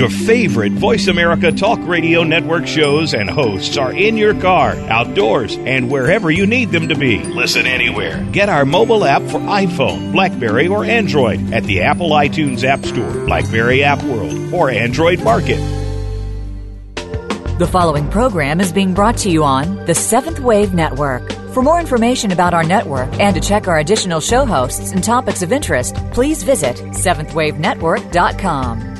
Your favorite Voice America Talk Radio Network shows and hosts are in your car, outdoors, and wherever you need them to be. Listen anywhere. Get our mobile app for iPhone, Blackberry, or Android at the Apple iTunes App Store, Blackberry App World, or Android Market. The following program is being brought to you on the Seventh Wave Network. For more information about our network and to check our additional show hosts and topics of interest, please visit seventhwavenetwork.com.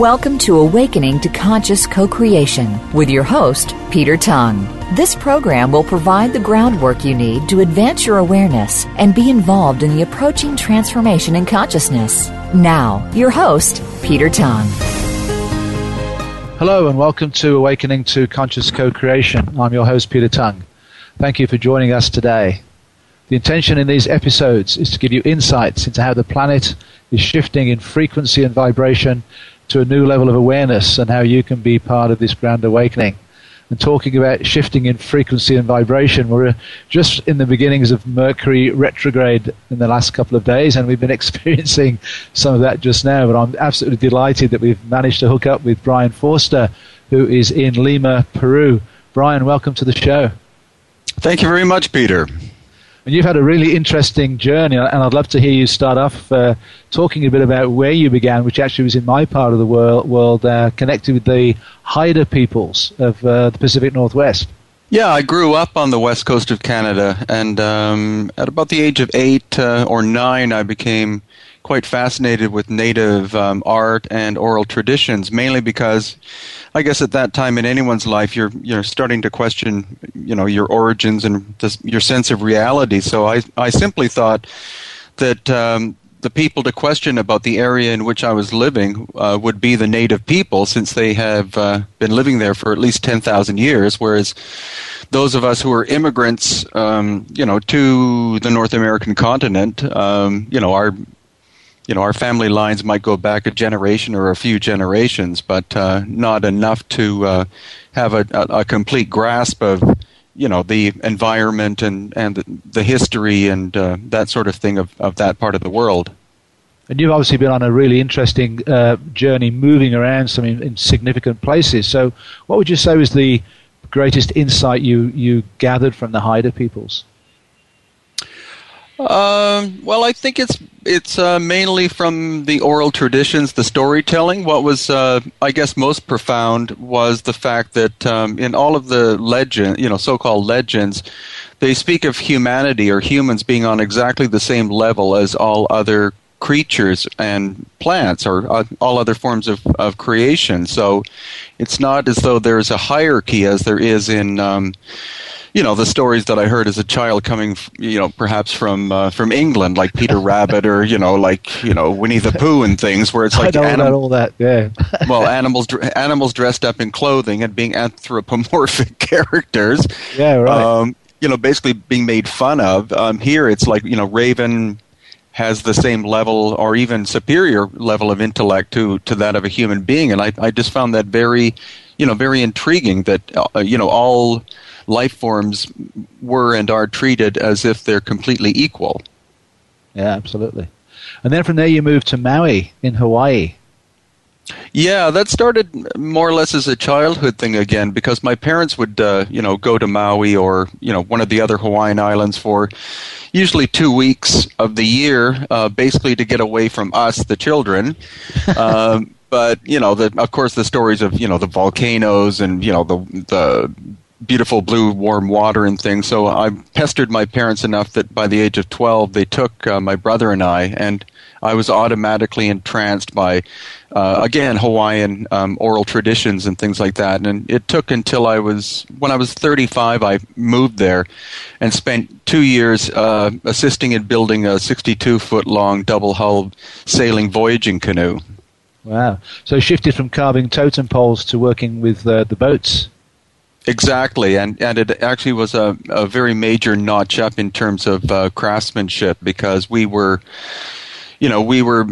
Welcome to Awakening to Conscious Co-Creation with your host, Peter Tongue. This program will provide the groundwork you need to advance your awareness and be involved in the approaching transformation in consciousness. Now, your host, Peter Tongue. Hello and welcome to Awakening to Conscious Co-Creation. I'm your host, Peter Tongue. Thank you for joining us today. The intention in these episodes is to give you insights into how the planet is shifting in frequency and vibration to a new level of awareness and how you can be part of this grand awakening. And talking about shifting in frequency and vibration, we're just in the beginnings of Mercury retrograde in the last couple of days, and we've been experiencing some of that just now. But I'm absolutely delighted that we've managed to hook up with Brien Foerster, who is in Lima, Peru. Brien, welcome to the show. Thank you very much, Peter. And you've had a really interesting journey, and I'd love to hear you start off uh, talking a bit about where you began, which actually was in my part of the world, world uh, connected with the Haida peoples of uh, the Pacific Northwest. Yeah, I grew up on the west coast of Canada, and um, at about the age of eight uh, or nine, I became quite fascinated with native um, art and oral traditions, mainly because I guess at that time in anyone's life, you're you're starting to question, you know, your origins and this, your sense of reality. So I I simply thought that um, the people to question about the area in which I was living uh, would be the native people, since they have uh, been living there for at least ten thousand years, whereas those of us who are immigrants, um, you know, to the North American continent, um, you know, are you know, our family lines might go back a generation or a few generations, but uh, not enough to uh, have a, a, complete grasp of, you know, the environment and, and the, the history and uh, that sort of thing of, of that part of the world. And you've obviously been on a really interesting uh, journey moving around some significant places. So, what would you say was the greatest insight you, you gathered from the Haida peoples? Um, well, I think it's it's uh, mainly from the oral traditions, the storytelling. What was, uh, I guess, most profound was the fact that um, in all of the legend, you know, so-called legends, they speak of humanity or humans being on exactly the same level as all other creatures and plants or uh, all other forms of, of creation. So it's not as though there's a hierarchy as there is in. Um, you know the stories that I heard as a child coming, you know, perhaps from uh, from England, like Peter Rabbit or you know, like you know Winnie the Pooh and things, where it's like I anim- all that, yeah. well, animals animals dressed up in clothing and being anthropomorphic characters. Yeah, right. Um, you know, basically being made fun of. Um, here, it's like you know, Raven has the same level or even superior level of intellect to to that of a human being, and I I just found that very, you know, very intriguing that uh, you know all life forms were and are treated as if they're completely equal. Yeah, absolutely. And then from there you moved to Maui in Hawaii. Yeah, that started more or less as a childhood thing again because my parents would, uh, you know, go to Maui or you know one of the other Hawaiian islands for usually two weeks of the year, uh, basically to get away from us, the children. um, but you know, the, of course, the stories of you know the volcanoes and you know the the beautiful blue warm water and things. So I pestered my parents enough that by the age of 12, they took uh, my brother and I, and I was automatically entranced by, uh, again, Hawaiian um, oral traditions and things like that. And it took until I was, when I was 35, I moved there and spent two years uh, assisting in building a 62 foot long double hull sailing voyaging canoe. Wow. So shifted from carving totem poles to working with uh, the boats. Exactly, and and it actually was a, a very major notch up in terms of uh, craftsmanship because we were, you know, we were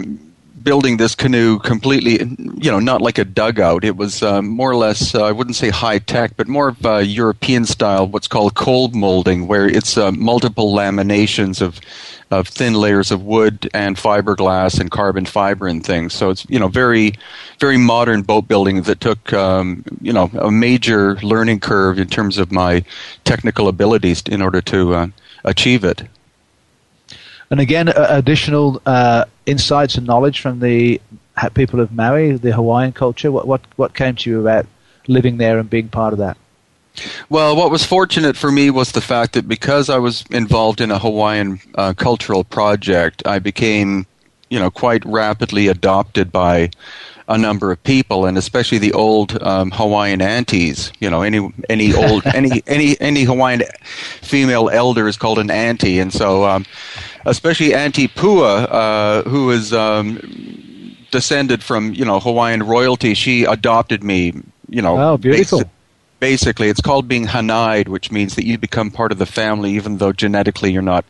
building this canoe completely, you know, not like a dugout. It was uh, more or less, uh, I wouldn't say high tech, but more of a European style, what's called cold molding, where it's uh, multiple laminations of of thin layers of wood and fiberglass and carbon fiber and things. So it's you know very very modern boat building that took um, you know a major learning curve in terms of my technical abilities in order to uh, achieve it. And again, additional uh, insights and knowledge from the people of Maui, the Hawaiian culture. What what what came to you about living there and being part of that? Well, what was fortunate for me was the fact that because I was involved in a Hawaiian uh, cultural project, I became, you know, quite rapidly adopted by a number of people, and especially the old um, Hawaiian aunties. You know, any any old any any any Hawaiian female elder is called an auntie, and so um, especially Auntie Pua, uh, who is um, descended from you know Hawaiian royalty. She adopted me. You know, oh, beautiful. Basi- basically, it's called being hanai'd, which means that you become part of the family, even though genetically you're not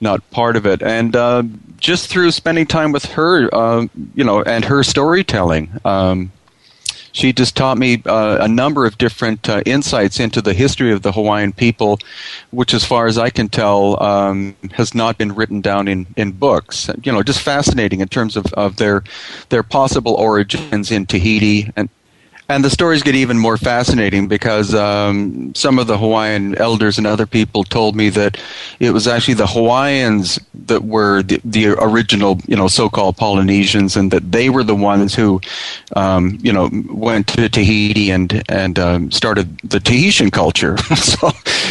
not part of it. And uh, just through spending time with her, uh, you know, and her storytelling. Um, she just taught me uh, a number of different uh, insights into the history of the Hawaiian people, which, as far as I can tell, um, has not been written down in, in books. You know, just fascinating in terms of, of their their possible origins in Tahiti and and the stories get even more fascinating because um, some of the Hawaiian elders and other people told me that it was actually the Hawaiians that were the, the original, you know, so-called Polynesians, and that they were the ones who, um, you know, went to Tahiti and and um, started the Tahitian culture. so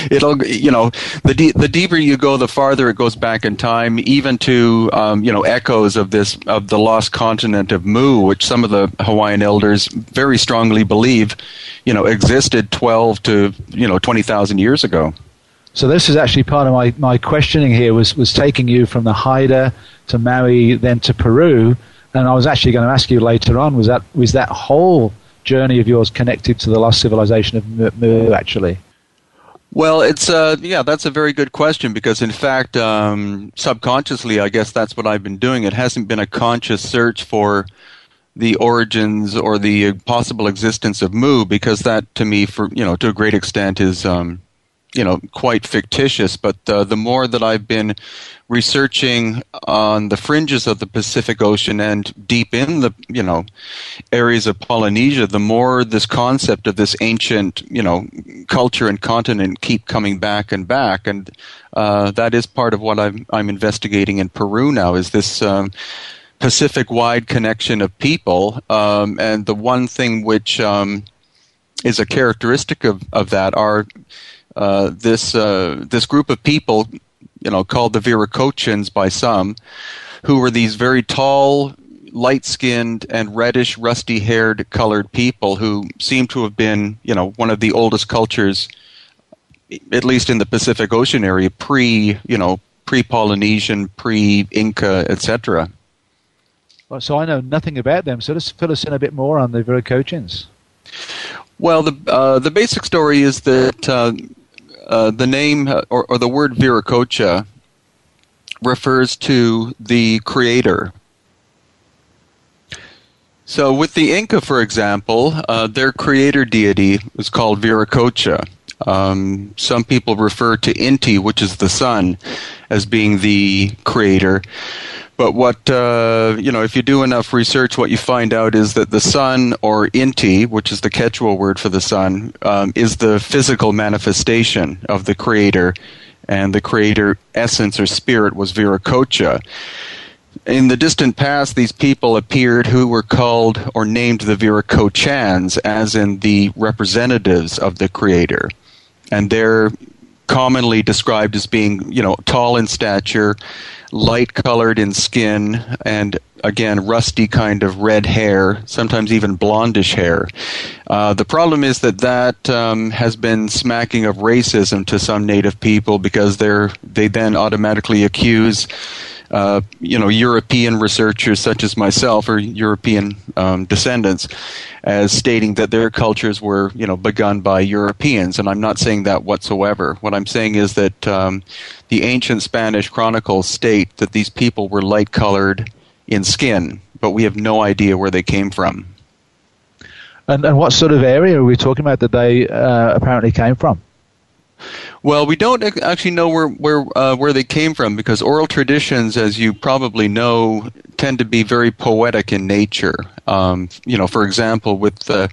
it'll, you know, the de- the deeper you go, the farther it goes back in time, even to um, you know echoes of this of the lost continent of Mu, which some of the Hawaiian elders very strongly strongly believe, you know, existed 12 to, you know, 20,000 years ago. So this is actually part of my, my questioning here was, was taking you from the Haida to Maui, then to Peru. And I was actually going to ask you later on, was that, was that whole journey of yours connected to the lost civilization of Mu, actually? Well, it's uh, yeah, that's a very good question because in fact, um, subconsciously, I guess that's what I've been doing. It hasn't been a conscious search for the origins or the possible existence of Mu because that to me for you know to a great extent is um, you know quite fictitious. But uh, the more that I've been researching on the fringes of the Pacific Ocean and deep in the you know areas of Polynesia the more this concept of this ancient you know culture and continent keep coming back and back. And uh, that is part of what I'm I'm investigating in Peru now is this um, Pacific wide connection of people. Um, and the one thing which um, is a characteristic of, of that are uh, this, uh, this group of people, you know, called the Viracochans by some, who were these very tall, light skinned, and reddish, rusty haired colored people who seem to have been, you know, one of the oldest cultures, at least in the Pacific Ocean area, pre, you know, pre Polynesian, pre Inca, etc. Well, so I know nothing about them. So just fill us in a bit more on the Viracochans. Well, the uh, the basic story is that uh, uh, the name uh, or, or, the word Viracocha refers to the creator. So, with the Inca, for example, uh, their creator deity was called Viracocha. Um, some people refer to Inti, which is the sun, as being the creator. But what uh, you know, if you do enough research, what you find out is that the sun, or Inti, which is the Quechua word for the sun, um, is the physical manifestation of the Creator, and the Creator essence or spirit was Viracocha. In the distant past, these people appeared who were called or named the Viracochans, as in the representatives of the Creator. and they're commonly described as being, you know, tall in stature, light colored in skin, and again, rusty kind of red hair, sometimes even blondish hair. Uh, the problem is that that um, has been smacking of racism to some native people because they're they then automatically accuse. Uh, you know, European researchers such as myself or European um, descendants as stating that their cultures were, you know, begun by Europeans, and I'm not saying that whatsoever. What I'm saying is that um, the ancient Spanish chronicles state that these people were light colored, in skin, but we have no idea where they came from. And, and what sort of area are we talking about that they uh, apparently came from? Well, we don't actually know where where uh, where they came from because oral traditions, as you probably know, tend to be very poetic in nature. Um, you know, for example, with the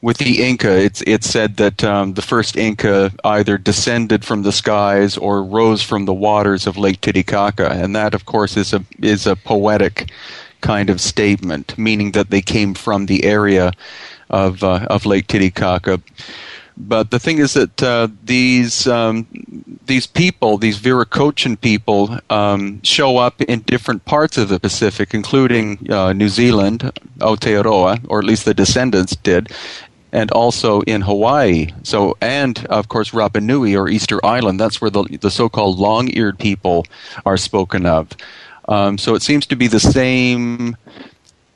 with the Inca, it's it's said that um, the first Inca either descended from the skies or rose from the waters of Lake Titicaca, and that, of course, is a is a poetic kind of statement, meaning that they came from the area of uh, of Lake Titicaca. But the thing is that uh, these um, these people, these Viracochan people, um, show up in different parts of the Pacific, including uh, New Zealand, Aotearoa, or at least the descendants did, and also in Hawaii. So, and of course, Rapa Nui or Easter Island. That's where the the so-called long-eared people are spoken of. Um, so it seems to be the same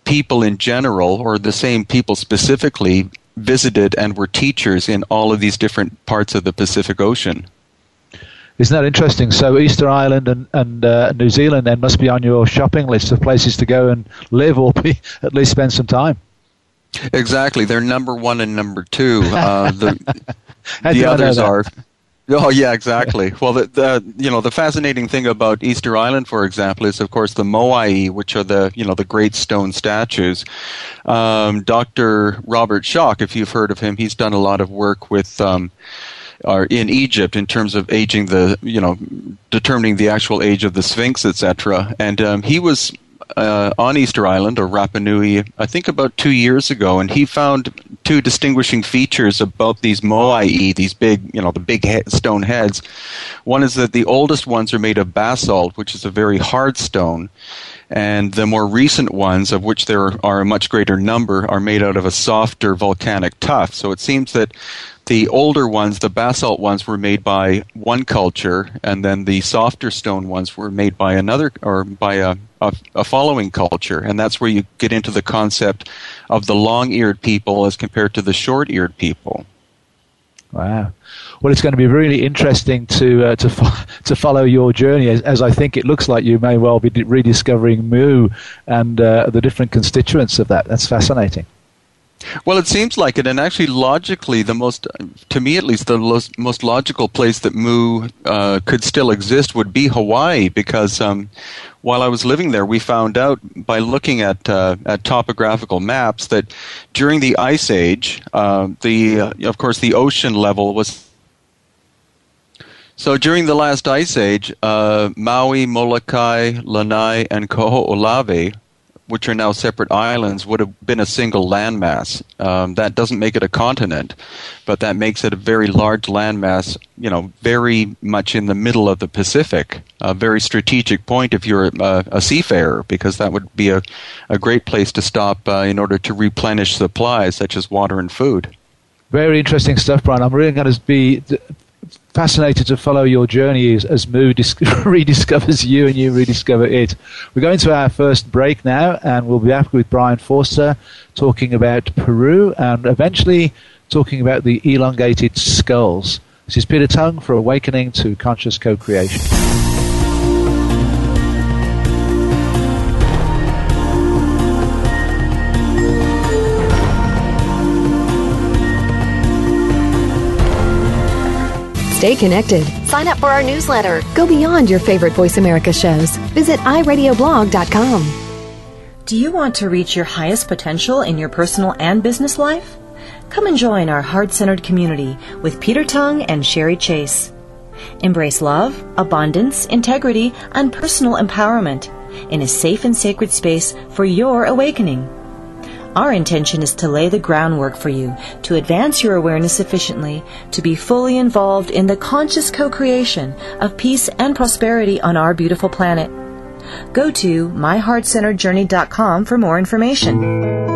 people in general, or the same people specifically, visited and were teachers in all of these different parts of the Pacific Ocean. Isn't that interesting? So Easter Island and, and uh, New Zealand then must be on your shopping list of places to go and live or be, at least spend some time. Exactly, they're number one and number two. Uh, the the others are Oh yeah, exactly. well, the, the you know the fascinating thing about Easter Island, for example, is of course the moai, which are the you know the great stone statues. Um, Dr. Robert Schoch, if you've heard of him, he's done a lot of work with. Um, are in Egypt in terms of aging the, you know, determining the actual age of the Sphinx, etc. And um, he was uh, on Easter Island or Rapa Nui, I think about two years ago, and he found two distinguishing features about these moai, these big, you know, the big he- stone heads. One is that the oldest ones are made of basalt, which is a very hard stone, and the more recent ones, of which there are a much greater number, are made out of a softer volcanic tuff. So it seems that the older ones, the basalt ones, were made by one culture, and then the softer stone ones were made by another or by a, a, a following culture. And that's where you get into the concept of the long eared people as compared to the short eared people. Wow. Well, it's going to be really interesting to uh, to fo- to follow your journey, as, as, I think it looks like you may well be rediscovering Mu and uh, the different constituents of that. That's fascinating. Well, it seems like it, and actually, logically, the most, to me at least, the most, most logical place that Mu uh, could still exist would be Hawaii, because um, while I was living there, we found out by looking at uh, at topographical maps that during the Ice Age, uh, the uh, of course the ocean level was. So during the last ice age, uh, Maui, Molokai, Lanai, and Kaho'olawe which are now separate islands, would have been a single landmass. Um, that doesn't make it a continent, but that makes it a very large landmass, you know, very much in the middle of the Pacific. A very strategic point if you're a, a seafarer, because that would be a, a great place to stop uh, in order to replenish supplies such as water and food. Very interesting stuff, Brien. I'm really going to be fascinated to follow your journey as, as Mu dis- rediscovers you and you rediscover it. We're going to our first break now, and we'll be back with Brien Foerster talking about Peru and eventually talking about the elongated skulls. This is Peter Tongue for Awakening to Conscious Co-Creation. Stay connected. Sign up for our newsletter. Go beyond your favorite Voice America shows. Visit iradioblog.com. Do you want to reach your highest potential in your personal and business life? Come and join our heart centered community with Peter Tongue and Sherry Chase. Embrace love, abundance, integrity, and personal empowerment in a safe and sacred space for your awakening. Our intention is to lay the groundwork for you to advance your awareness sufficiently to be fully involved in the conscious co creation of peace and prosperity on our beautiful planet. Go to myheartcenteredjourney.com for more information.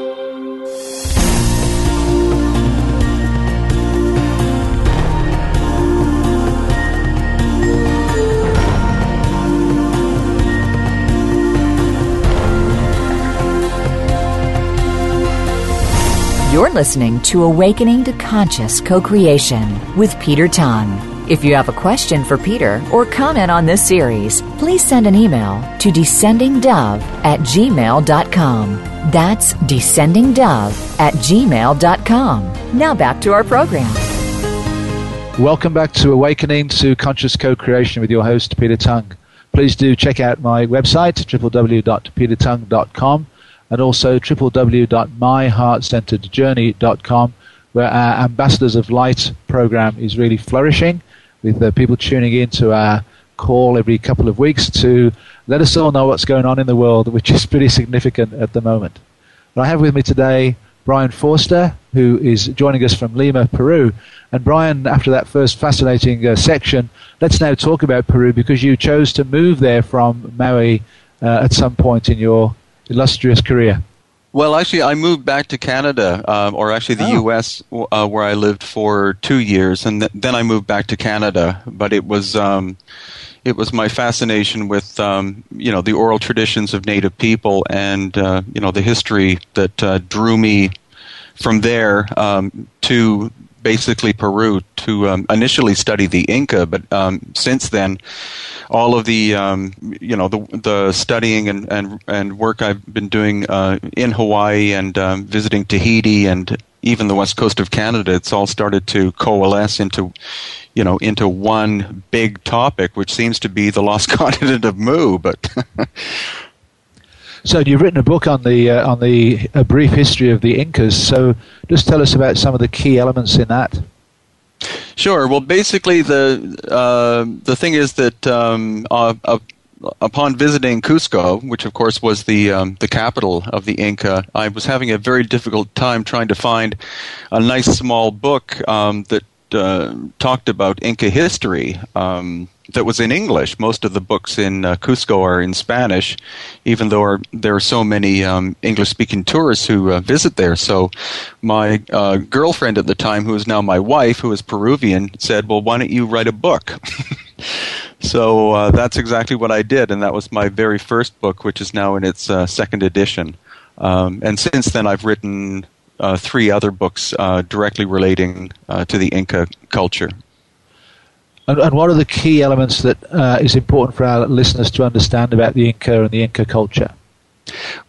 You're listening to Awakening to Conscious Co-Creation with Peter Tongue. If you have a question for Peter or comment on this series, please send an email to descendingdove at gmail.com. That's descendingdove at gmail.com. Now back to our program. Welcome back to Awakening to Conscious Co-Creation with your host, Peter Tongue. Please do check out my website, www.petertongue.com and also www.myheartcenteredjourney.com, where our Ambassadors of Light program is really flourishing, with uh, people tuning in to our call every couple of weeks to let us all know what's going on in the world, which is pretty significant at the moment. But I have with me today Brien Foerster, who is joining us from Lima, Peru. And Brien, after that first fascinating uh, section, let's now talk about Peru because you chose to move there from Maui uh, at some point in your illustrious career? Well, actually, I moved back to Canada, um, or actually the oh. U.S., uh, where I lived for two years, and th- then I moved back to Canada. But it was um, it was my fascination with um, you know the oral traditions of Native people, and uh, you know the history that uh, drew me from there um, to basically Peru to um, initially study the Inca, but um, since then, all of the um, you know the the studying and, and and work I've been doing uh, in Hawaii and um, visiting Tahiti and even the west coast of Canada, it's all started to coalesce into you know into one big topic, which seems to be the lost continent of Mu, but. So you've written a book on the uh, on the a brief history of the Incas. So just tell us about some of the key elements in that. Sure. Well, basically, the uh, the thing is that um, uh, uh, upon visiting Cusco, which of course was the um, the capital of the Inca, I was having a very difficult time trying to find a nice small book um, that uh, talked about Inca history. Um, that was in English. Most of the books in uh, Cusco are in Spanish, even though there are so many um, English speaking tourists who uh, visit there. So, my uh, girlfriend at the time, who is now my wife, who is Peruvian, said, Well, why don't you write a book? so, uh, that's exactly what I did, and that was my very first book, which is now in its uh, second edition. Um, and since then, I've written uh, three other books directly relating to the Inca culture. And, and what are the key elements that uh, is important for our listeners to understand about the Inca and the Inca culture?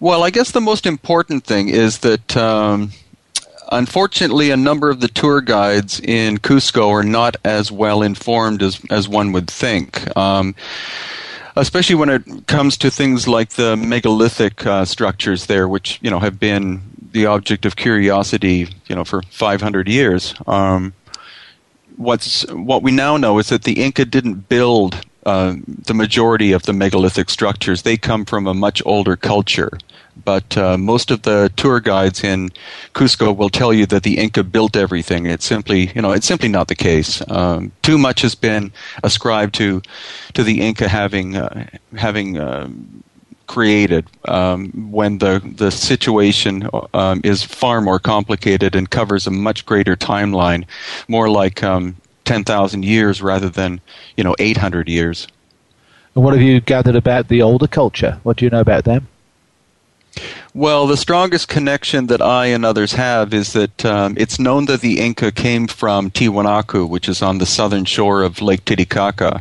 Well, I guess the most important thing is that. Um, unfortunately, a number of the tour guides in Cusco are not as well informed as, as one would think. Um, especially when it comes to things like the megalithic uh, structures there, which you know have been the object of curiosity, you know, for 500 years. Um, what's what we now know is that the Inca didn't build uh, the majority of the megalithic structures. They come from a much older culture. But uh, most of the tour guides in Cusco will tell you that the Inca built everything. It's simply, you know, it's simply not the case. Um, too much has been ascribed to to the Inca having uh, having um, created um, when the the situation um, is far more complicated and covers a much greater timeline, more like um, ten thousand years rather than you know eight hundred years. And what have you gathered about the older culture? What do you know about them? Well, the strongest connection that I and others have is that um, it's known that the Inca came from Tiwanaku, which is on the southern shore of Lake Titicaca.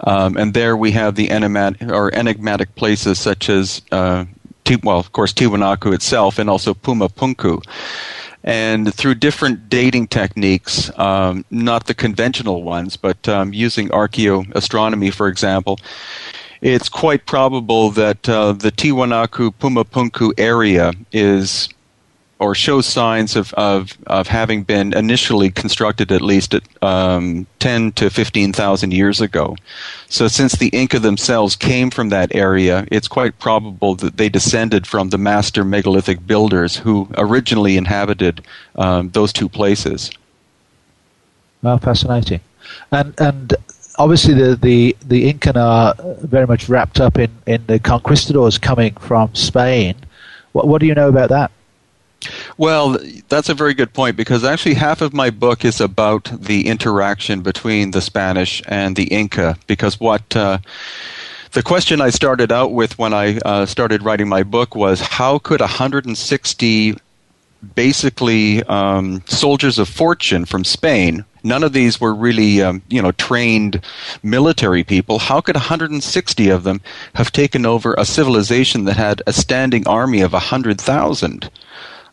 Um, and there we have the enigmatic, or enigmatic places such as, uh, well, of course, Tiwanaku itself and also Puma Punku. And through different dating techniques, um, not the conventional ones, but um, using archaeoastronomy, for example, it's quite probable that uh, the Tiwanaku Pumapunku area is or shows signs of, of, of having been initially constructed at least at um, 10 to 15,000 years ago. So, since the Inca themselves came from that area, it's quite probable that they descended from the master megalithic builders who originally inhabited um, those two places. Well, fascinating. And, and obviously, the, the, the Incan are very much wrapped up in, in the conquistadors coming from Spain. What, what do you know about that? Well, that's a very good point because actually half of my book is about the interaction between the Spanish and the Inca. Because what uh, the question I started out with when I uh, started writing my book was how could 160 basically um, soldiers of fortune from Spain. None of these were really, um, you know, trained military people. How could 160 of them have taken over a civilization that had a standing army of 100,000?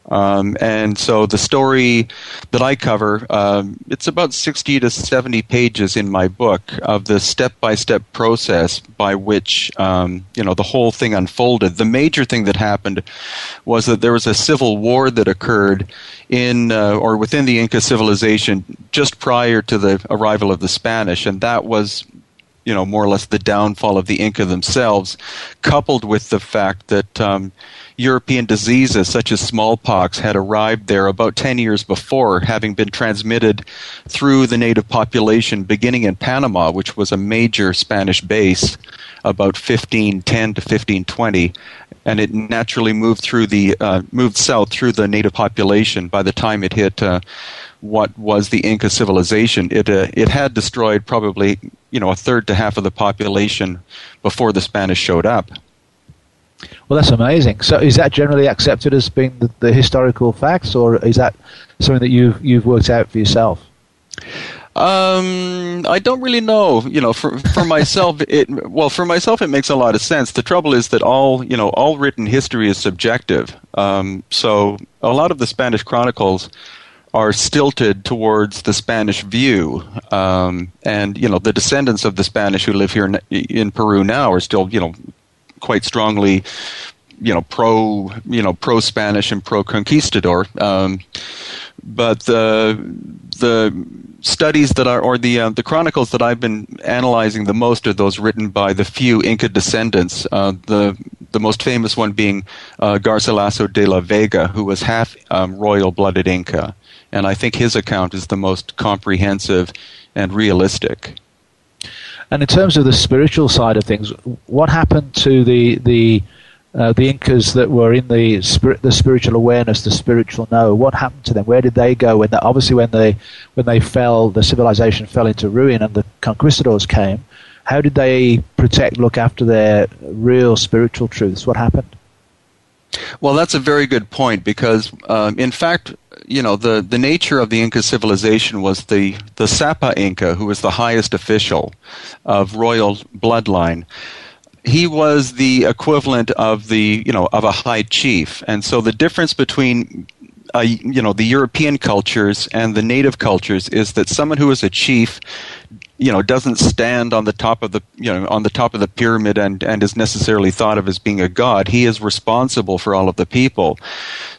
Um, and so the story that I cover, um, it's about 60 to 70 pages in my book of the step-by-step process by which, um, you know, the whole thing unfolded. The major thing that happened was that there was a civil war that occurred in uh, or within the Inca civilization just prior to the arrival of the Spanish, and that was you know more or less the downfall of the Inca themselves, coupled with the fact that um, European diseases such as smallpox had arrived there about 10 years before, having been transmitted through the native population beginning in Panama, which was a major Spanish base about 1510 to 1520 and it naturally moved through the uh, moved south through the native population by the time it hit uh, what was the Inca civilization. It uh, it had destroyed probably you know a third to half of the population before the Spanish showed up. Well, that's amazing. So, is that generally accepted as being the, the historical facts, or is that something that you've you've worked out for yourself? Um, I don't really know. You know, for for myself, it well, for myself, it makes a lot of sense. The trouble is that all you know, all written history is subjective. Um, so a lot of the Spanish chronicles are stilted towards the Spanish view, um, and you know, the descendants of the Spanish who live here in, in Peru now are still you know quite strongly, you know, pro, you know, pro Spanish and pro conquistador. Um, but the the studies that are, or the uh, the chronicles that I've been analyzing the most are those written by the few Inca descendants. Uh, the the most famous one being uh, Garcilaso de la Vega, who was half um, royal-blooded Inca, and I think his account is the most comprehensive and realistic. And in terms of the spiritual side of things, what happened to the the uh, the Incas that were in the spirit, the spiritual awareness, the spiritual know? What happened to them? Where did they go when obviously when they when they fell, the civilization fell into ruin, and the conquistadors came? How did they protect, look after their real spiritual truths? What happened? Well, that's a very good point because, um, in fact, you know the the nature of the Inca civilization was the the Sapa Inca, who was the highest official of royal bloodline. He was the equivalent of the you know of a high chief, and so the difference between uh, you know the European cultures and the native cultures is that someone who is a chief you know doesn't stand on the top of the you know on the top of the pyramid and and is necessarily thought of as being a god. He is responsible for all of the people.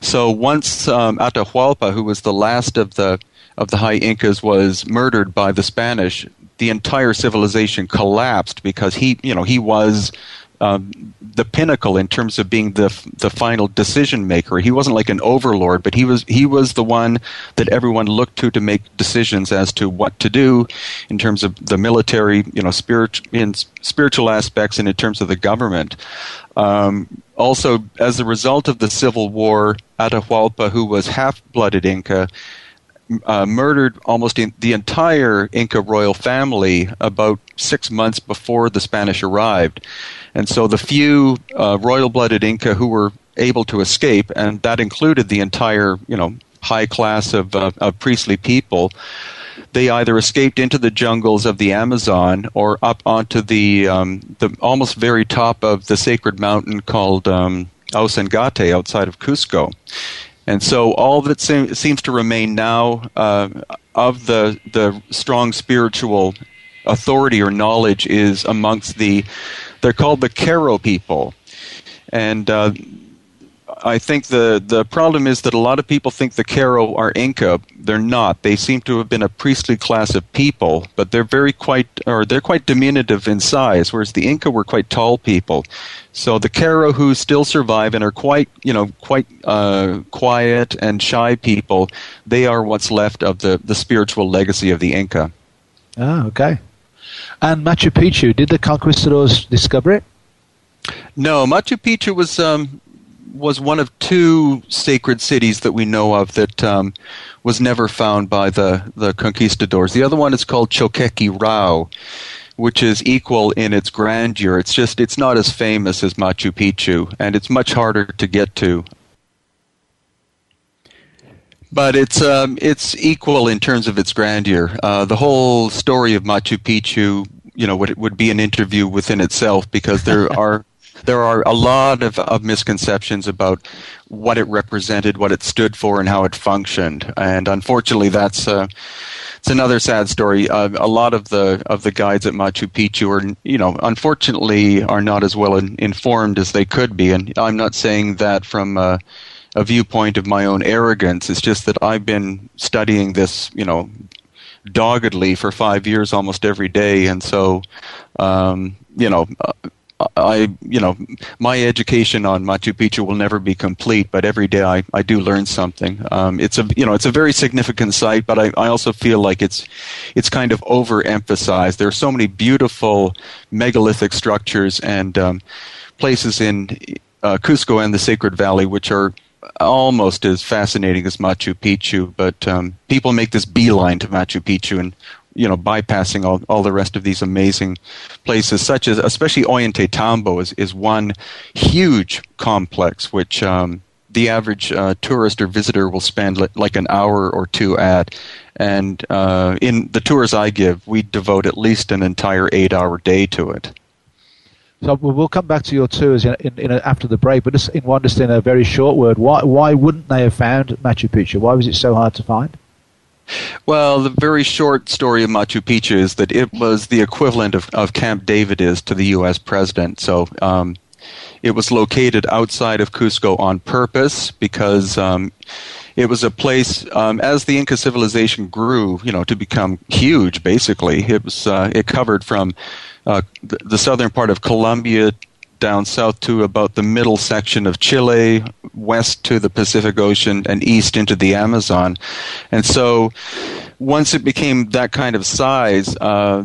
So once um, Atahualpa who was the last of the of the high incas was murdered by the spanish the entire civilization collapsed because he you know he was um, the pinnacle in terms of being the the final decision maker. He wasn't like an overlord, but he was he was the one that everyone looked to to make decisions as to what to do in terms of the military, you know, spirit in spiritual aspects, and in terms of the government. Um, also, as a result of the civil war, Atahualpa, who was half-blooded Inca, uh, murdered almost in, the entire Inca royal family about six months before the Spanish arrived. And so the few uh, royal blooded Inca who were able to escape, and that included the entire, you know, high class of, uh, of priestly people, they either escaped into the jungles of the Amazon or up onto the, um, the almost very top of the sacred mountain called um, Ausangate outside of Cusco. And so all that se- seems to remain now uh, of the the strong spiritual authority or knowledge is amongst the they're called the Q'ero people, and uh, I think the the problem is that a lot of people think the Q'ero are Inca. They're not. They seem to have been a priestly class of people, but they're very quite or they're quite diminutive in size, whereas the Inca were quite tall people. So the Q'ero who still survive and are quite you know quite uh, quiet and shy people, they are what's left of the the spiritual legacy of the Inca. Ah, okay. And Machu Picchu, did the conquistadors discover it? No, Machu Picchu was um, was one of two sacred cities that we know of that um, was never found by the, the conquistadors. The other one is called Choquequirao, Rao, which is equal in its grandeur. It's just it's not as famous as Machu Picchu, and it's much harder to get to. But it's um, it's equal in terms of its grandeur. Uh, the whole story of Machu Picchu, you know, would would be an interview within itself because there are there are a lot of, of misconceptions about what it represented, what it stood for, and how it functioned. And unfortunately, that's uh, it's another sad story. Uh, a lot of the of the guides at Machu Picchu are, you know, unfortunately, are not as well in, informed as they could be. And I'm not saying that from a viewpoint of my own arrogance. It's just that I've been studying this, you know, doggedly for five years, almost every day, and so. Um, you know, uh, I, you know, my education on Machu Picchu will never be complete, but every day I, I do learn something. Um, it's a, you know, it's a very significant site, but I, I also feel like it's, it's kind of overemphasized. There are so many beautiful megalithic structures and um, places in uh, Cusco and the Sacred Valley, which are almost as fascinating as Machu Picchu, but um, people make this beeline to Machu Picchu and you know, bypassing all, all the rest of these amazing places, such as especially Ollantaytambo is, is one huge complex which um, the average uh, tourist or visitor will spend li- like an hour or two at. And uh, in the tours I give, we devote at least an entire eight hour day to it. So we'll come back to your tours in, in, in after the break, but just in one, just in a very short word, why why wouldn't they have found Machu Picchu? Why was it so hard to find? Well, the very short story of Machu Picchu is that it was the equivalent of, of Camp David is to the U.S. president. So um, it was located outside of Cusco on purpose because um, it was a place um, as the Inca civilization grew, you know, to become huge. Basically, it was uh, it covered from uh, the, the southern part of Colombia down south to about the middle section of Chile, west to the Pacific Ocean, and east into the Amazon. And so once it became that kind of size, uh,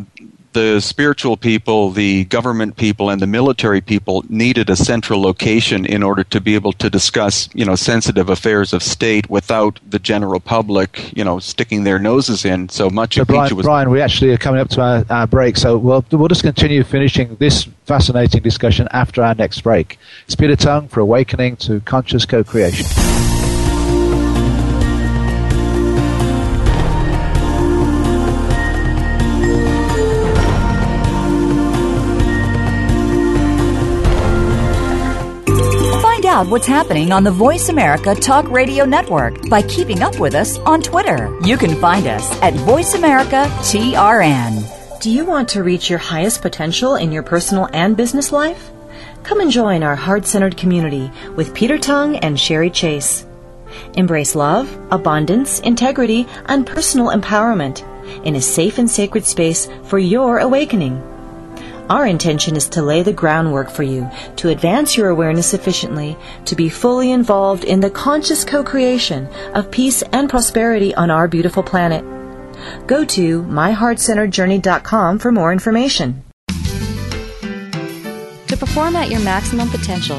the spiritual people, the government people, and the military people needed a central location in order to be able to discuss, you know, sensitive affairs of state without the general public, you know, sticking their noses in. So much so Brien, Picchu was. Brien, we actually are coming up to our, our break, so we'll, we'll just continue finishing this fascinating discussion after our next break. It's Peter Tongue for Awakening to Conscious Co-Creation. Out what's happening on the Voice America Talk Radio Network by keeping up with us on Twitter. You can find us at Voice America TRN. Do you want to reach your highest potential in your personal and business life? Come and join our heart centered community with Peter Tongue and Sherry Chase. Embrace love, abundance, integrity, and personal empowerment in a safe and sacred space for your awakening. Our intention is to lay the groundwork for you to advance your awareness sufficiently to be fully involved in the conscious co creation of peace and prosperity on our beautiful planet. Go to myheartcenteredjourney.com for more information. To perform at your maximum potential,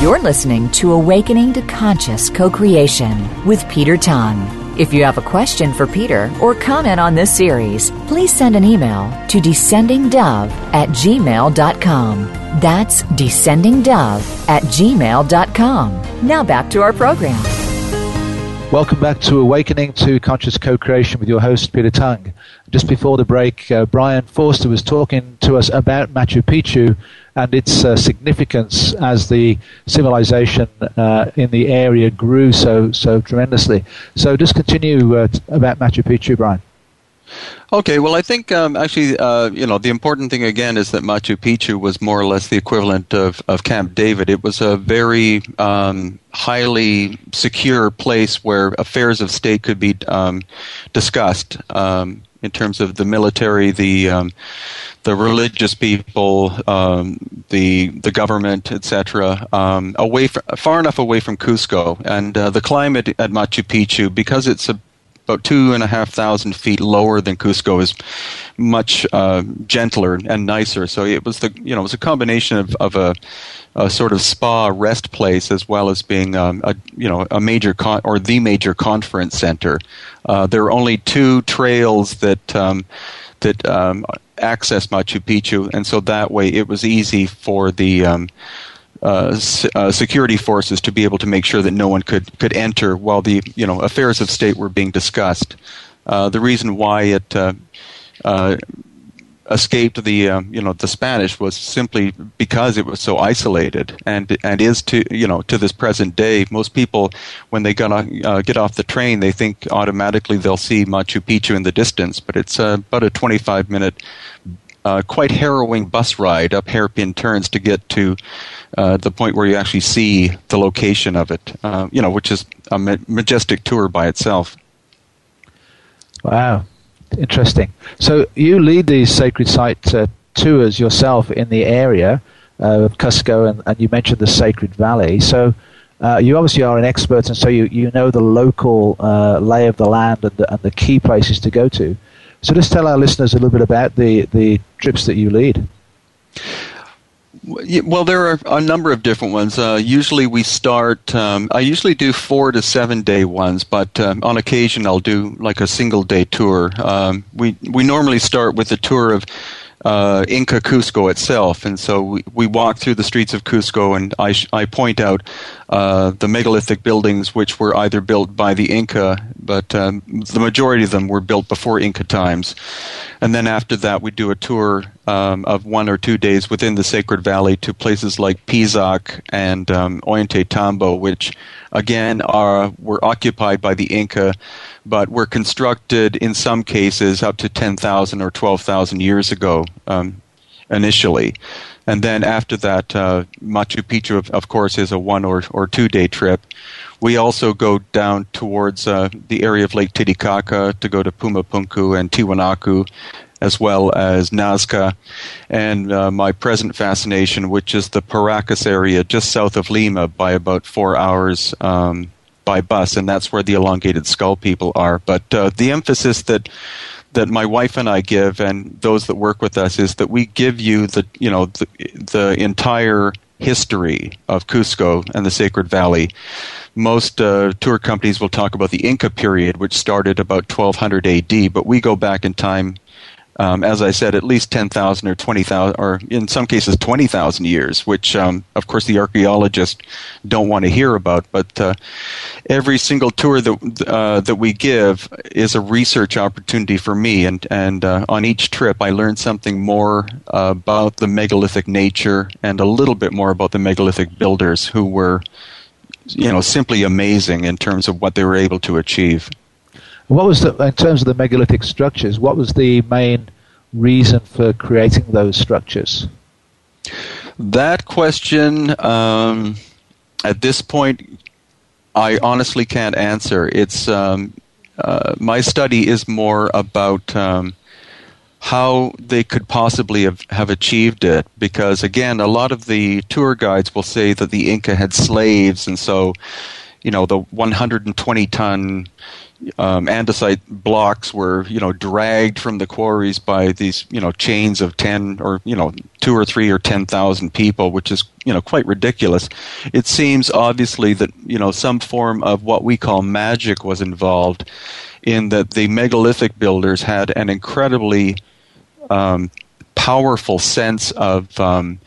You're listening to Awakening to Conscious Co-Creation with Peter Tongue. If you have a question for Peter or comment on this series, please send an email to descendingdove at gmail.com. That's descendingdove at gmail.com. Now back to our program. Welcome back to Awakening to Conscious Co-Creation with your host, Peter Tongue. Just before the break, uh, Brien Foerster was talking to us about Machu Picchu and its uh, significance as the civilization uh, in the area grew so so tremendously. So just continue uh, about Machu Picchu, Brien. Okay, well, I think um, actually, uh, you know, the important thing again is that Machu Picchu was more or less the equivalent of, of Camp David. It was a very um, highly secure place where affairs of state could be um, discussed um, in terms of the military, the um, the religious people, um, the the government, etc. Um, away from, far enough away from Cusco, and uh, the climate at Machu Picchu, because it's a, about two and a half thousand feet lower than Cusco, is much uh, gentler and nicer. So it was the you know it was a combination of, of a, a sort of spa rest place as well as being um, a you know a major con- or the major conference center. Uh, there are only two trails that um, that um, access Machu Picchu, and so that way it was easy for the um, uh, uh, security forces to be able to make sure that no one could could enter while the you know affairs of state were being discussed. Uh, the reason why it uh, uh, escaped the you know the Spanish was simply because it was so isolated and and is to you know to this present day most people when they get, uh, get off the train they think automatically they'll see Machu Picchu in the distance but it's about a 25 minute quite harrowing bus ride up hairpin turns to get to uh, the point where you actually see the location of it uh, you know which is a ma- majestic tour by itself wow Interesting. So you lead these sacred site uh, tours yourself in the area uh, of Cusco, and, and, you mentioned the Sacred Valley. So uh, you obviously are an expert, and so you, you know the local uh, lay of the land and the, and the key places to go to. So just tell our listeners a little bit about the, the trips that you lead. Well, there are a number of different ones. Uh, usually, we start. Um, I usually do four to seven day ones, but um, on occasion, I'll do like a single day tour. Um, we we normally start with a tour of uh, Inca Cusco itself. And so we, we walk through the streets of Cusco, and I, sh- I point out uh, the megalithic buildings which were either built by the Inca, but um, the majority of them were built before Inca times. And then after that, we do a tour um, of one or two days within the Sacred Valley to places like Pisac and um, Ollantaytambo, which again are were occupied by the Inca but were constructed in some cases up to 10,000 or 12,000 years ago um, initially. And then after that, uh, Machu Picchu, of, of, course, is a one or, or two day trip. We also go down towards uh, the area of Lake Titicaca to go to Pumapunku and Tiwanaku, as well as Nazca, and uh, my present fascination, which is the Paracas area just south of Lima by about four hours um, by bus, and that's where the elongated skull people are. But uh, the emphasis that that my wife and I give, and those that work with us, is that we give you the you know the, the entire history of Cusco and the Sacred Valley. Most uh, tour companies will talk about the Inca period, which started about 1200 AD, but we go back in time um, as I said, at least 10,000 or 20,000, or in some cases 20,000 years, which, um, of course, the archaeologists don't want to hear about. But uh, every single tour that, uh, that we give is a research opportunity for me. And, and uh, on each trip, I learn something more about the megalithic nature and a little bit more about the megalithic builders who were, you know, simply amazing in terms of what they were able to achieve. What was the, in terms of the megalithic structures? What was the main reason for creating those structures? That question, um, at this point, I honestly can't answer. It's um, uh, my study is more about um, how they could possibly have, have achieved it, because again, a lot of the tour guides will say that the Inca had slaves, and so you know the 120 ton um, andesite blocks were you know dragged from the quarries by these you know chains of 10 or you know two or three or ten thousand people, which is you know quite ridiculous. It seems obviously that you know some form of what we call magic was involved, in that the megalithic builders had an incredibly um, powerful sense of um,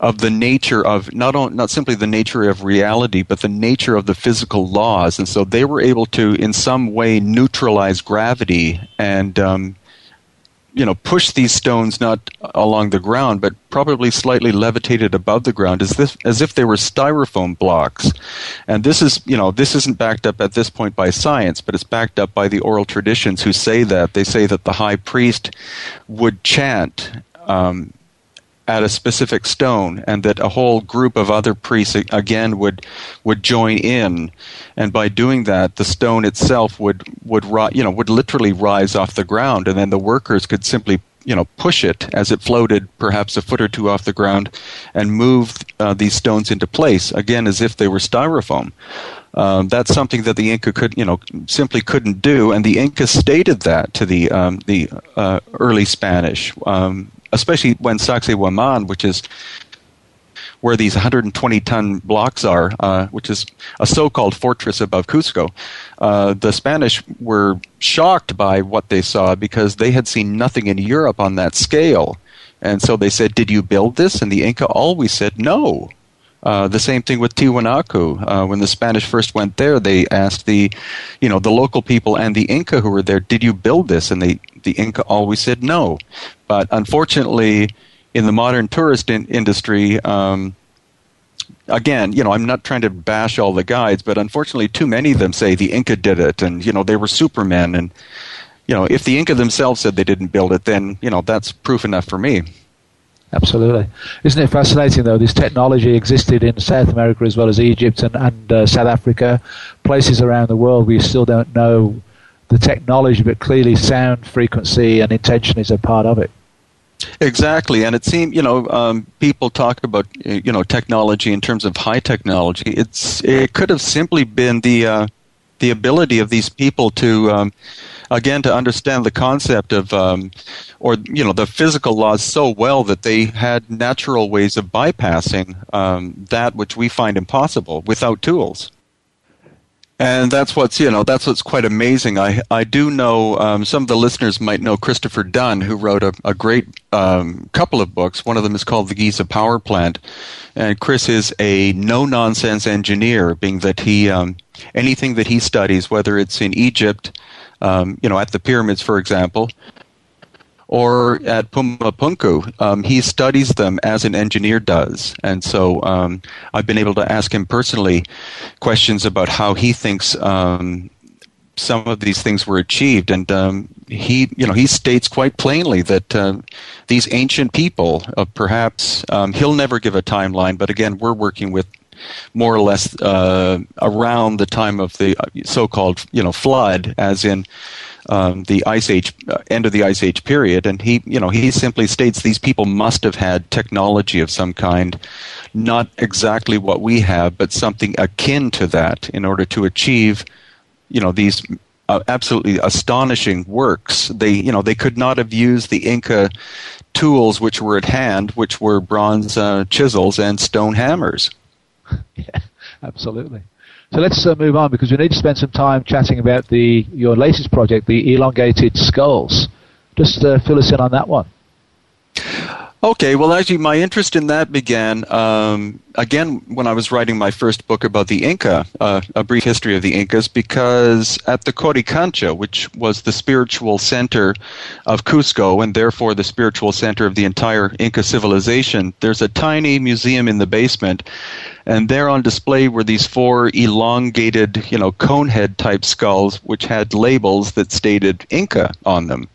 of the nature of not not simply the nature of reality, but the nature of the physical laws, and so they were able to, in some way, neutralize gravity and um, you know push these stones not along the ground, but probably slightly levitated above the ground, as this as if they were styrofoam blocks. And this is you know this isn't backed up at this point by science, but it's backed up by the oral traditions who say that they say that the high priest would chant. Um, at a specific stone, and that a whole group of other priests again would would join in, and by doing that, the stone itself would would you know would literally rise off the ground, and then the workers could simply you know push it as it floated perhaps a foot or two off the ground, and move uh, these stones into place again as if they were styrofoam. Um, that's something that the Inca could, you know, simply couldn't do, and the Inca stated that to the um, the uh, early Spanish. Um, especially when Sacsayhuaman, which is where these 120 ton blocks are, uh, which is a so called fortress above Cusco, uh, the Spanish were shocked by what they saw because they had seen nothing in Europe on that scale. And so they said, Did you build this? And the Inca always said, No. Uh, the same thing with Tiwanaku. Uh, when the Spanish first went there, they asked the, you know, the local people and the Inca who were there, "Did you build this?" And they, the Inca always said no. But unfortunately, in the modern tourist in- industry, um, again, you know, I'm not trying to bash all the guides, but unfortunately, too many of them say the Inca did it, and you know, they were supermen, and you know, if the Inca themselves said they didn't build it, then you know, that's proof enough for me. Absolutely. Isn't it fascinating, though? This technology existed in South America as well as Egypt and, and uh, South Africa, places around the world we still don't know the technology, but clearly sound frequency and intention is a part of it. Exactly, and it seems you know um, people talk about you know technology in terms of high technology. It's it could have simply been the uh, the ability of these people to um, again to understand the concept of um, or you know the physical laws so well that they had natural ways of bypassing um, that which we find impossible without tools and that's what's you know that's what's quite amazing. I I do know um, some of the listeners might know Christopher Dunn, who wrote a, a great um, couple of books. One of them is called The Giza Power Plant, and Chris is a no nonsense engineer, being that he um, anything that he studies, whether it's in Egypt, um, you know, at the pyramids, for example, or at Pumapunku, um, he studies them as an engineer does. And so um, I've been able to ask him personally questions about how he thinks um, some of these things were achieved. And um, he, you know, he states quite plainly that uh, these ancient people, uh, perhaps um, he'll never give a timeline, but again, we're working with more or less uh, around the time of the uh, so-called, you know, flood, as in um, the ice age uh, end of the ice age period, and he you know he simply states these people must have had technology of some kind, not exactly what we have, but something akin to that in order to achieve you know these uh, absolutely astonishing works. They you know they could not have used the Inca tools which were at hand, which were bronze uh, chisels and stone hammers. yeah, absolutely. So let's uh, move on because we need to spend some time chatting about the your latest project, the elongated skulls. Just uh, fill us in on that one. Okay, well, actually, my interest in that began um, again when I was writing my first book about the Inca, uh, a brief history of the Incas, because at the Coricancha, which was the spiritual center of Cusco and therefore the spiritual center of the entire Inca civilization, there's a tiny museum in the basement and there on display were these four elongated, you know, conehead type skulls, which had labels that stated Inca on them.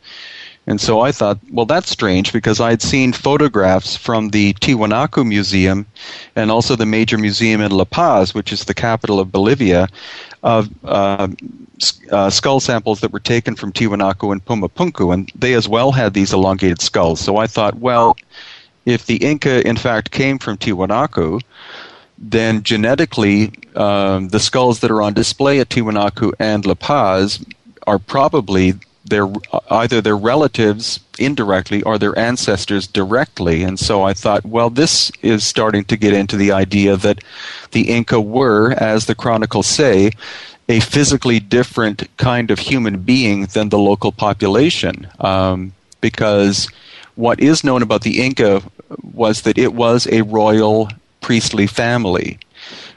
And so I thought, well, that's strange because I had seen photographs from the Tiwanaku Museum and also the major museum in La Paz, which is the capital of Bolivia, of uh, uh, skull samples that were taken from Tiwanaku and Pumapunku, and they as well had these elongated skulls. So I thought, well, if the Inca in fact came from Tiwanaku, then genetically, um, the skulls that are on display at Tiwanaku and La Paz are probably their either their relatives indirectly or their ancestors directly. And so I thought, well, this is starting to get into the idea that the Inca were, as the chronicles say, a physically different kind of human being than the local population. Um, because what is known about the Inca was that it was a royal priestly family.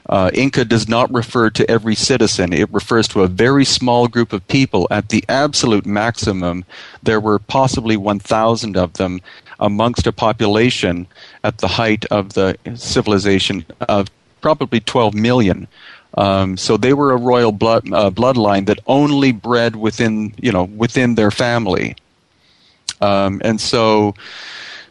Uh, Inca does not refer to every citizen. It refers to a very small group of people. At the absolute maximum, there were possibly 1,000 of them amongst a population at the height of the civilization of probably 12 million. Um, so they were a royal blood, uh, bloodline that only bred within, you know, within their family. Um, and so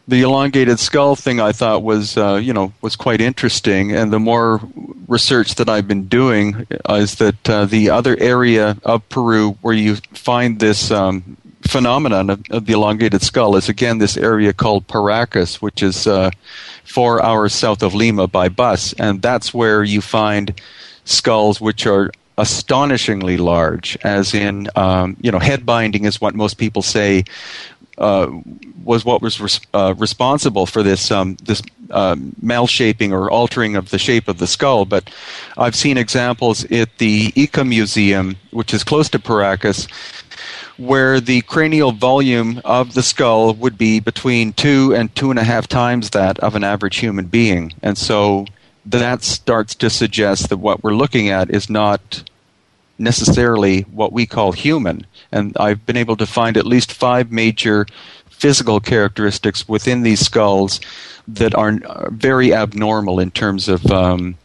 the elongated skull thing I thought was uh, you know was quite interesting, and the more research that I've been doing is that uh, the other area of Peru where you find this um, phenomenon of, of, the elongated skull is again this area called Paracas, which is uh, four hours south of Lima by bus, and that's where you find skulls which are astonishingly large, as in, um, you know, head binding is what most people say uh, was what was res- uh, responsible for this um, this uh, malshaping or altering of the shape of the skull. But I've seen examples at the Ica Museum, which is close to Paracas, where the cranial volume of the skull would be between two and two and a half times that of an average human being, and so that starts to suggest that what we're looking at is not necessarily what we call human. And I've been able to find at least five major physical characteristics within these skulls that are very abnormal in terms of um,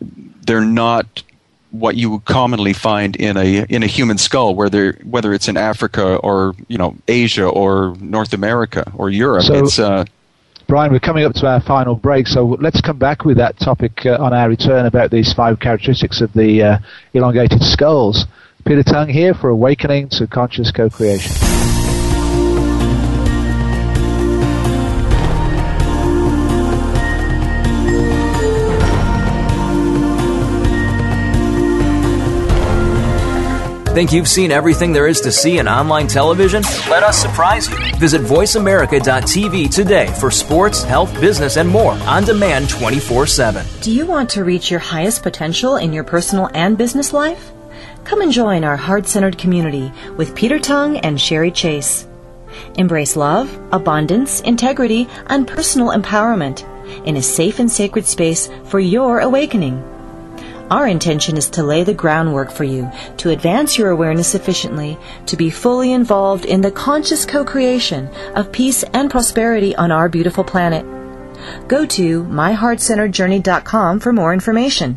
they're not what you would commonly find in a in a human skull, whether whether it's in Africa or you know Asia or North America or Europe. So, it's uh, Brien, we're coming up to our final break, so let's come back with that topic uh, on our return about these five characteristics of the uh, elongated skulls. Peter Tongue here for Awakening to Conscious Co-Creation. Think you've seen everything there is to see in online television? Let us surprise you. Visit VoiceAmerica.tv today for sports, health, business, and more on demand 24 7. Do you want to reach your highest potential in your personal and business life? Come and join our heart centered community with Peter Tongue and Sherry Chase. Embrace love, abundance, integrity, and personal empowerment in a safe and sacred space for your awakening. Our intention is to lay the groundwork for you to advance your awareness sufficiently to be fully involved in the conscious co creation of peace and prosperity on our beautiful planet. Go to myheartcenteredjourney.com for more information.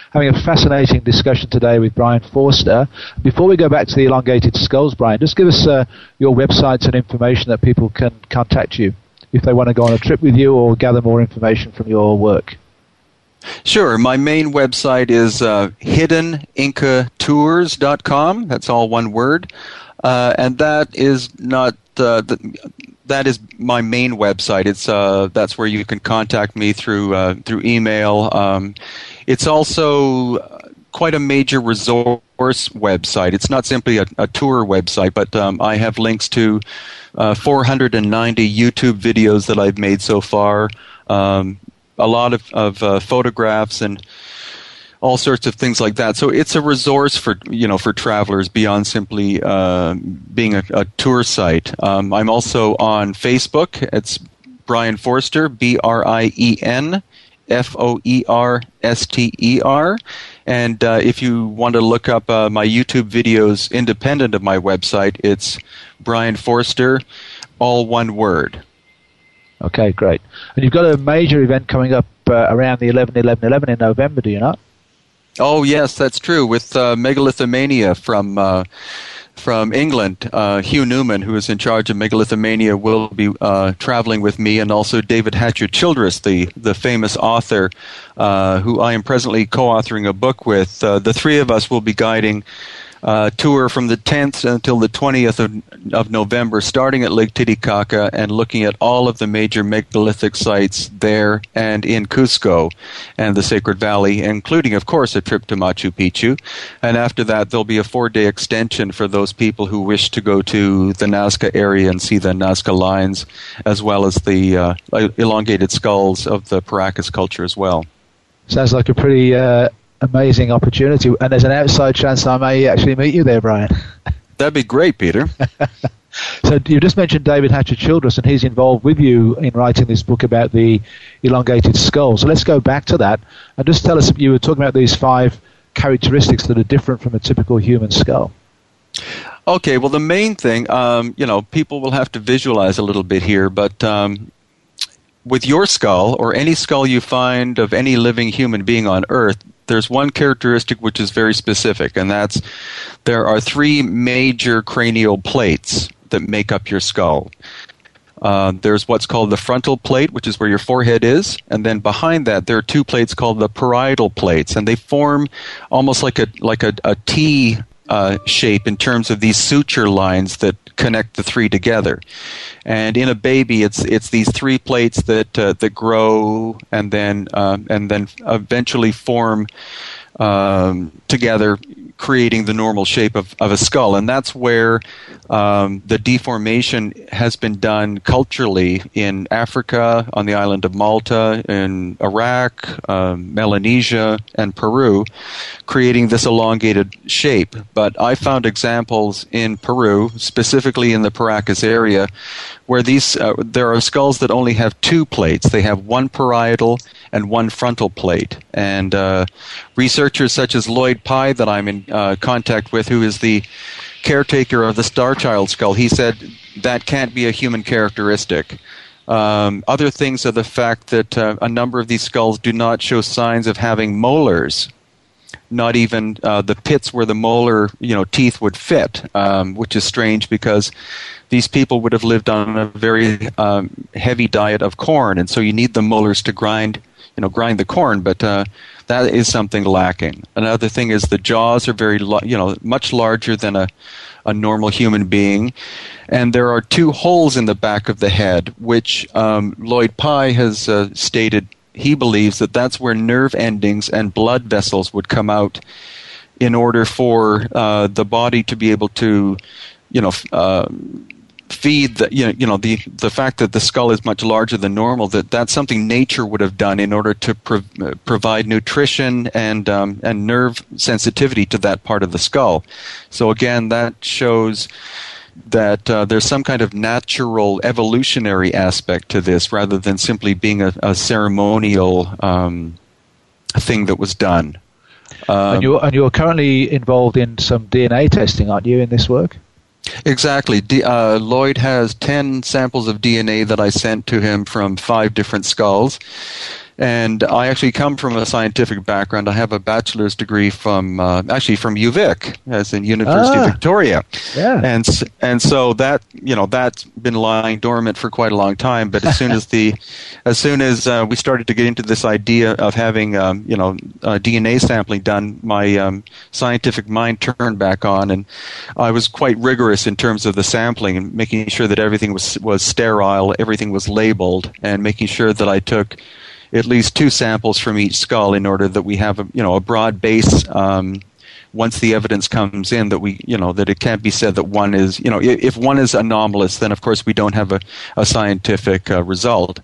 having a fascinating discussion today with Brien Foerster. Before we go back to the elongated skulls, Brien, just give us uh, your websites and information that people can contact you if they want to go on a trip with you or gather more information from your work. Sure. My main website is uh, hiddenincatours.com. That's all one word. Uh, and that is not uh, the, that is my main website. It's uh, that's where you can contact me through uh, through email. Um, it's also quite a major resource website. It's not simply a, a tour website, but um, I have links to uh, 490 YouTube videos that I've made so far. Um, a lot of, of uh, photographs and all sorts of things like that. So it's a resource for you know for travelers beyond simply uh, being a, a, tour site. Um, I'm also on Facebook. It's Brien Foerster, B R I E N F O E R S T E R. And uh, if you want to look up uh, my YouTube videos independent of my website, it's Brien Foerster, all one word. Okay, great. And you've got a major event coming up uh, around the 11 11 11 in November, do you not? Oh yes, that's true. With uh, Megalithomania from uh, from England, uh, Hugh Newman, who is in charge of Megalithomania, will be uh, traveling with me, and also David Hatcher Childress, the the famous author, uh, who I am presently co-authoring a book with. Uh, the three of us will be guiding uh, tour from the 10th until the 20th of, of November, starting at Lake Titicaca and looking at all of the major megalithic sites there and in Cusco and the Sacred Valley, including, of course, a trip to Machu Picchu. And after that, there'll be a four day extension for those people who wish to go to the Nazca area and see the Nazca lines, as well as the uh, elongated skulls of the Paracas culture as well. Sounds like a pretty uh, amazing opportunity. And there's an outside chance I may actually meet you there, Brien. That'd be great, Peter. so you just mentioned David Hatcher Childress, and he's involved with you in writing this book about the elongated skull. So let's go back to that and just tell us. You were talking about these five characteristics that are different from a typical human skull. Okay, well, the main thing, um, you know, people will have to visualize a little bit here, but um, with your skull or any skull you find of any living human being on Earth, there's one characteristic which is very specific, and that's there are three major cranial plates that make up your skull. Uh, there's what's called the frontal plate, which is where your forehead is, and then behind that there are two plates called the parietal plates, and they form almost like a like a, a T uh, shape in terms of these suture lines that connect the three together. And in a baby, it's it's these three plates that uh, that grow and then um, and then eventually form um, together, creating the normal shape of, of a skull. And that's where um, the deformation has been done culturally in Africa, on the island of Malta, in Iraq, um, Melanesia, and Peru, creating this elongated shape. But I found examples in Peru, specifically in the Paracas area, where these uh, there are skulls that only have two plates. They have one parietal and one frontal plate. And uh, researchers such as Lloyd Pye, that I'm in uh, contact with, who is the caretaker of the Star Child skull, he said that can't be a human characteristic. Um, other things are the fact that uh, a number of these skulls do not show signs of having molars, not even uh, the pits where the molar, you know, teeth would fit, um, which is strange because these people would have lived on a very um, heavy diet of corn, and so you need the molars to grind you know grind the corn, but uh, that is something lacking. Another thing is the jaws are very you know much larger than a a normal human being, and there are two holes in the back of the head, which um, Lloyd Pye has uh, stated he believes that that's where nerve endings and blood vessels would come out in order for uh, the body to be able to, you know, uh, feed the you know, you know the the fact that the skull is much larger than normal that that's something nature would have done in order to pro- provide nutrition and um, and nerve sensitivity to that part of the skull. So again, that shows that uh, there's some kind of natural evolutionary aspect to this rather than simply being a, a ceremonial um, thing that was done. Um, and, you're, and you're currently involved in some DNA testing, aren't you, in this work? Exactly. D- uh, Lloyd has 10 samples of DNA that I sent to him from five different skulls. And I actually come from a scientific background. I have a bachelor's degree from uh, actually from UVic, as in University Ah. of Victoria. Yeah. And and so that you know that's been lying dormant for quite a long time. But as soon as the as soon as uh, we started to get into this idea of having um, you know uh, DNA sampling done, my um, scientific mind turned back on, and I was quite rigorous in terms of the sampling and making sure that everything was was sterile, everything was labeled, and making sure that I took at least two samples from each skull in order that we have a you know a broad base. Um, once the evidence comes in that we you know that it can't be said that one is you know if one is anomalous then of course we don't have a, a scientific uh, result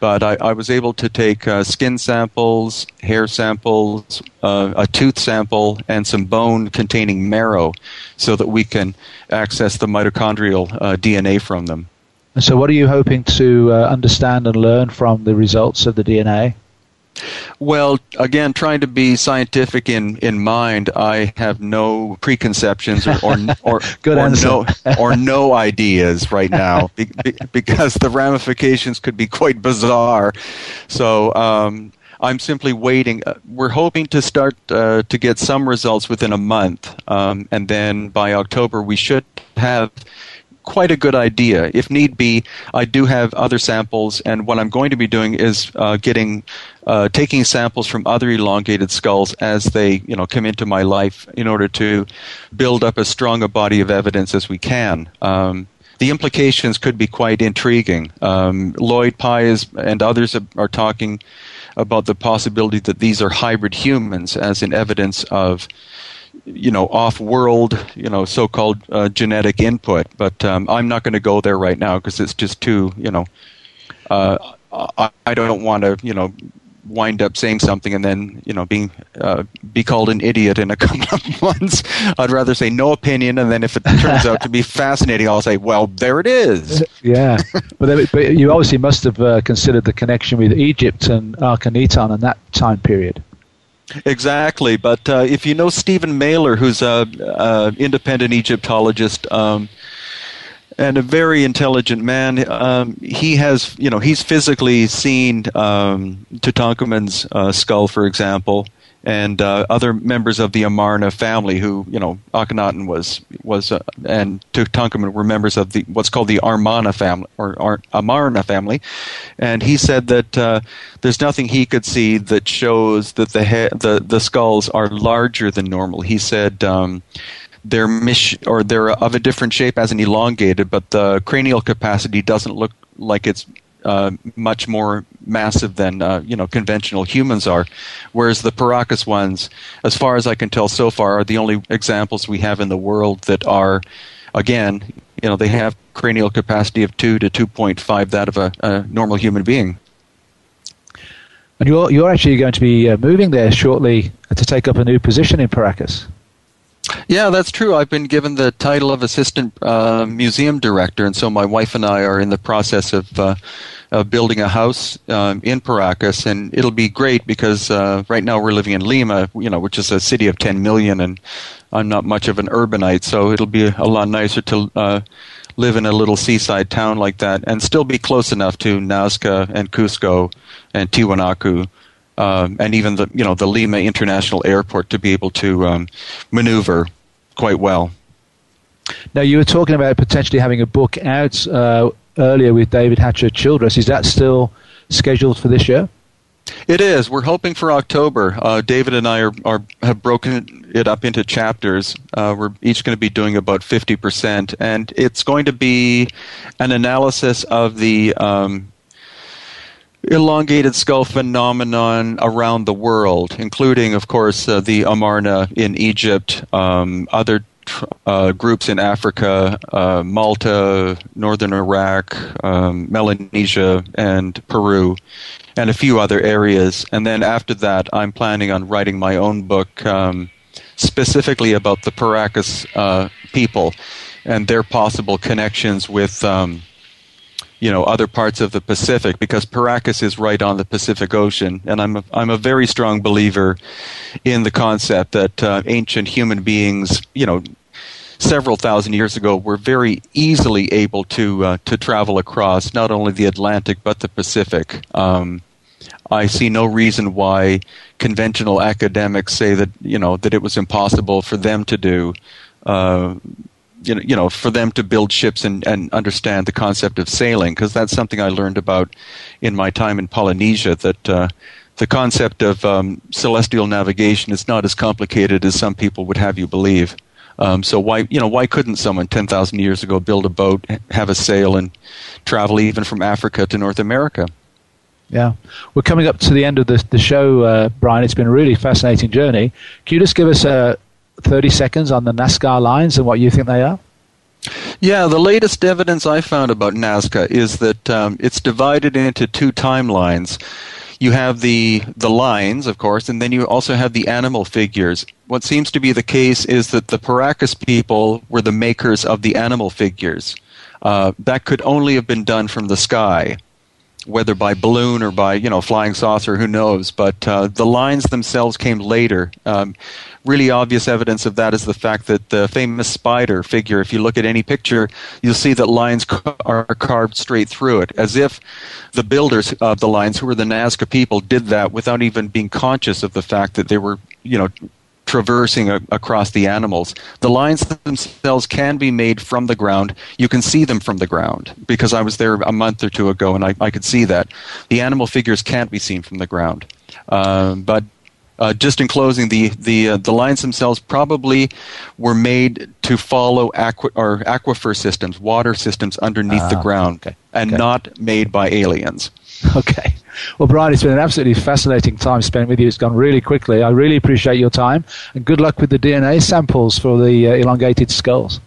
but I, I was able to take uh, skin samples hair samples uh, a tooth sample and some bone containing marrow so that we can access the mitochondrial uh, dna from them And so, what are you hoping to uh, understand and learn from the results of the DNA? Well, again, trying to be scientific in, in mind, I have no preconceptions or or or, no or no ideas right now be, be, because the ramifications could be quite bizarre. So. Um, I'm simply waiting. Uh, We're hoping to start uh, to get some results within a month, um, and then by October we should have quite a good idea. If need be, I do have other samples, and what I'm going to be doing is uh, getting uh, taking samples from other elongated skulls as they you know come into my life in order to build up as strong a body of evidence as we can. Um, the implications could be quite intriguing. Um, Lloyd Pye's and others are, talking about the possibility that these are hybrid humans, as in evidence of you know off-world you know so-called uh, genetic input but um, i'm not going to go there right now because it's just too you know uh, I, I don't want to you know wind up saying something and then you know being uh, be called an idiot in a couple of months. I'd rather say no opinion and then if it turns out to be fascinating i'll say well there it is. Yeah, but, then, but you obviously must have uh, considered the connection with Egypt and Akhenaten and that time period. Exactly, but uh, if you know Stephen Mehler, who's a, independent Egyptologist um, and a very intelligent man, um, he has, you know, he's physically seen um, Tutankhamun's uh, skull, for example, and uh, other members of the Amarna family, who, you know, Akhenaten was was, uh, and Tutankhamun were members of the what's called the Armana family or Ar- Amarna family, and he said that uh, there's nothing he could see that shows that the he- the the skulls are larger than normal. He said. Um, they're mis- or they're of a different shape as an elongated, but the cranial capacity doesn't look like it's uh, much more massive than uh, you know conventional humans are. Whereas the Paracas ones, as far as I can tell so far, are the only examples we have in the world that are, again, you know, they have cranial capacity of two to two point five that of a, a normal human being. And you're, you're actually going to be uh, moving there shortly to take up a new position in Paracas. Yeah, that's true. I've been given the title of assistant uh, museum director, and so my wife and I are in the process of, uh, of building a house um, in Paracas, and it'll be great because uh, right now we're living in Lima, you know, which is a city of 10 million, and I'm not much of an urbanite, so it'll be a lot nicer to uh, live in a little seaside town like that, and still be close enough to Nazca and Cusco and Tiwanaku um, and even the you know the Lima International Airport to be able to um, maneuver quite well. Now, you were talking about potentially having a book out uh, earlier with David Hatcher Childress. Is that still scheduled for this year? It is. We're hoping for October. Uh, David and I are, are have broken it up into chapters. Uh, we're each going to be doing about fifty percent, and it's going to be an analysis of the um, elongated skull phenomenon around the world, including, of course, uh, the Amarna in Egypt, um, other uh, groups in Africa, uh, Malta, northern Iraq, um, Melanesia, and Peru, and a few other areas. And then after that, I'm planning on writing my own book um, specifically about the Paracas uh, people and their possible connections with. Um, you know other parts of the Pacific because Paracas is right on the Pacific Ocean, and I'm a, I'm a very strong believer in the concept that uh, ancient human beings, you know, several thousand years ago, were very easily able to uh, to travel across not only the Atlantic but the Pacific. Um, I see no reason why conventional academics say that you know that it was impossible for them to do. Uh, you know, you know, for them to build ships and, and understand the concept of sailing, because that's something I learned about in my time in Polynesia. That uh, the concept of um, celestial navigation is not as complicated as some people would have you believe. Um, so why, you know, why couldn't someone ten thousand years ago build a boat, have a sail, and travel even from Africa to North America? Yeah. We're coming up to the end of the, the show, uh, Brien. It's been a really fascinating journey. Can you just give us a, 30 seconds on the Nazca lines and what you think they are? Yeah, the latest evidence I found about Nazca is that um, it's divided into two timelines. You have the the lines, of course, and then you also have the animal figures. What seems to be the case is that the Paracas people were the makers of the animal figures. Uh, that could only have been done from the sky whether by balloon or by you know flying saucer, who knows? But uh, the lines themselves came later. Um, really obvious evidence of that is the fact that the famous spider figure. If you look at any picture, you'll see that lines ca- are carved straight through it, as if the builders of the lines, who were the Nazca people, did that without even being conscious of the fact that they were you know traversing a, across the animals. The lines themselves can be made from the ground. You can see them from the ground because I was there a month or two ago and I, I could see that. The animal figures can't be seen from the ground. Um, but uh, just in closing, the the uh, the lines themselves probably were made to follow aqua, or aquifer systems, water systems underneath uh, the ah, ground, okay. and okay. not made by aliens. Okay. Well, Brien, it's been an absolutely fascinating time spent with you. It's gone really quickly. I really appreciate your time, and good luck with the DNA samples for the uh, elongated skulls.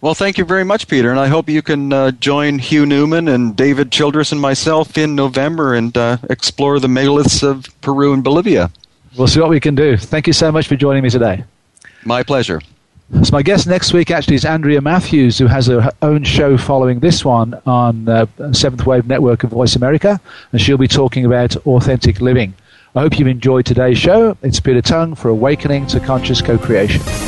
Well, thank you very much, Peter, and I hope you can uh, join Hugh Newman and David Childress and myself in November and uh, explore the megaliths of Peru and Bolivia. We'll see what we can do. Thank you so much for joining me today. My pleasure. So my guest next week actually is Andrea Matthews, who has her own show following this one on uh, Seventh Wave Network of Voice America, and she'll be talking about authentic living. I hope you've enjoyed today's show. It's Peter Tongue for Awakening to Conscious Co-Creation.